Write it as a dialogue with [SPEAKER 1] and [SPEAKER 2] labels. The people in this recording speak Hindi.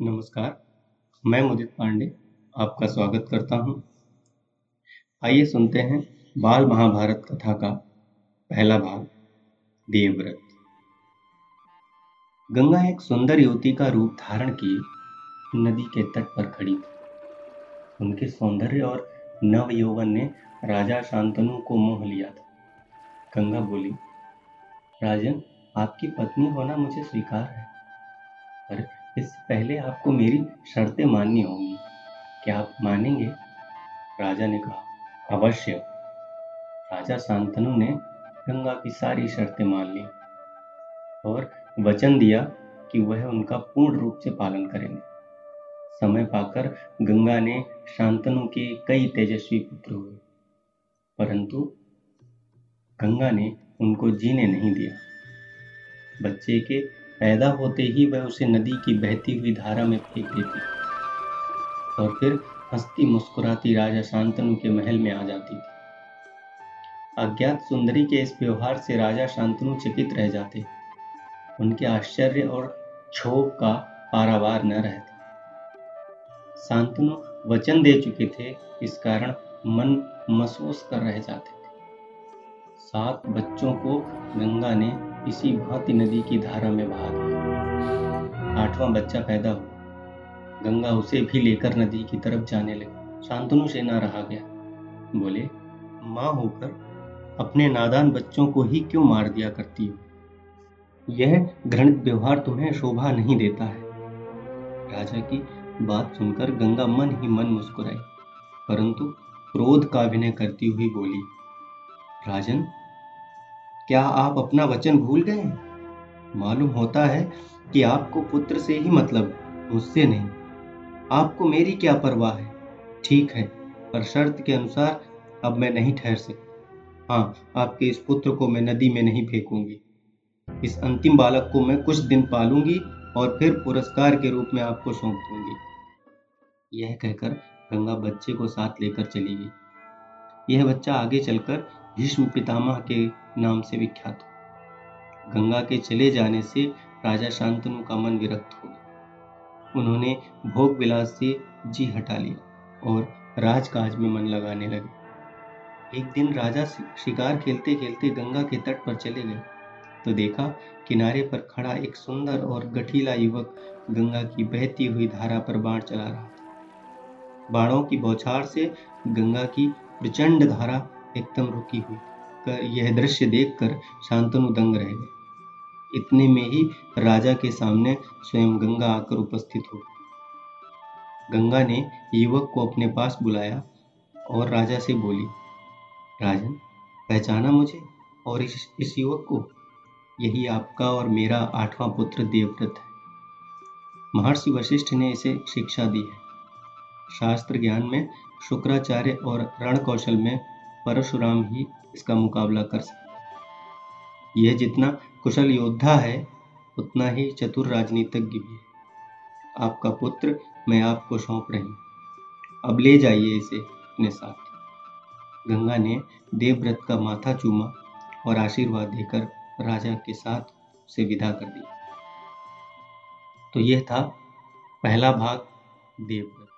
[SPEAKER 1] नमस्कार, मैं मुदित पांडे आपका स्वागत करता हूँ। आइए सुनते हैं बाल महाभारत कथा का पहला भाग देवव्रत गंगा एक सुंदर युवती का रूप धारण किए नदी के तट पर खड़ी थी। उनके सौंदर्य और नव यौवन ने राजा शांतनु को मोह लिया था। गंगा बोली, राजन, आपकी पत्नी होना मुझे स्वीकार है इससे पहले आपको मेरी शर्तें माननी होंगी। क्या आप मानेंगे? राजा ने कहा, अवश्य। राजा शांतनु ने गंगा की सारी शर्तें मान ली और वचन दिया कि वह उनका पूर्ण रूप से पालन करेंगे। समय पाकर गंगा ने शांतनु के कई तेजस्वी पुत्र हुए, परंतु गंगा ने उनको जीने नहीं दिया। बच्चे के पैदा होते ही वह उसे नदी की बहती हुई धारा में फेंक देती। और फिर हंसती मुस्कुराती राजा शांतनु के महल में आ जाती थी। अज्ञात सुंदरी के इस व्यवहार से राजा शांतनु चकित रह जाते। उनके आश्चर्य और क्षोभ का पारावार न रहता। शांतनु वचन दे चुके थे, इस कारण मन महसूस कर रह जाते थे। सात बच्चों को गंगा ने इसी भांति नदी की धारा में बहा दिया। आठवां बच्चा पैदा हुआ। गंगा उसे भी लेकर नदी की तरफ़ जाने लगी। शांतनु से ना रहा गया। बोले, माँ होकर अपने नादान बच्चों को ही क्यों मार दिया करती हो? यह घृणित व्यवहार तुम्हें शोभा नहीं देता है। राजा की बात सुनकर गंगा मन ही मन मुस्कुराई। परंतु क्रोध का अभिनय करती हुई बोली, राजन क्या आप अपना वचन भूल गए? मालूम होता है कि आपको पुत्र से ही मतलब मुझसे नहीं। आपको मेरी क्या परवाह है? ठीक है, पर शर्त के अनुसार अब मैं नहीं ठहर सकती। हाँ आपके इस पुत्र को मैं नदी में नहीं फेंकूँगी। इस अंतिम बालक को मैं कुछ दिन पालूँगी और फिर पुरस्कार के रूप में आपको सौंप दूँगी। यह कहकर गंगा बच्चे को साथ लेकर चली गई। यह बच्चा आगे चलकर भीष्म पितामह के नाम से विख्यात। गंगा के चले जाने से राजा शांतनु का मन विरक्त हो गया। उन्होंने भोग विलास से जी हटा लिया और राजकाज में मन लगाने लगे। एक दिन राजा शिकार खेलते खेलते गंगा के तट पर चले गए। तो देखा किनारे पर खड़ा एक सुंदर और गठीला युवक गंगा की बहती हुई धारा पर बाण चला रहा था। बाणों की बौछार से गंगा की प्रचंड धारा एकदम रुकी हुई। यह दृश्य देखकर शांतनु दंग रह गए इतने में ही राजा के सामने स्वयं गंगा आकर उपस्थित हो गंगा ने युवक को अपने पास बुलाया और राजा से बोली, राजन, पहचाना मुझे और इस इस युवक को। यही आपका और मेरा आठवां पुत्र देवव्रत है। महर्षि वशिष्ठ ने इसे शिक्षा दी है। शास्त्र ज्ञान में शुक्राचार्य और रण कौशल में परशुराम ही इसका मुकाबला कर सकते यह जितना कुशल योद्धा है, उतना ही चतुर राजनीतिज्ञ भी है। आपका पुत्र, मैं आपको सौंप रही अब ले जाइए इसे अपने साथ। गंगा ने देवव्रत का माथा चूमा और आशीर्वाद देकर राजा के साथ उसे विदा कर दिया। तो यह था पहला भाग देवव्रत।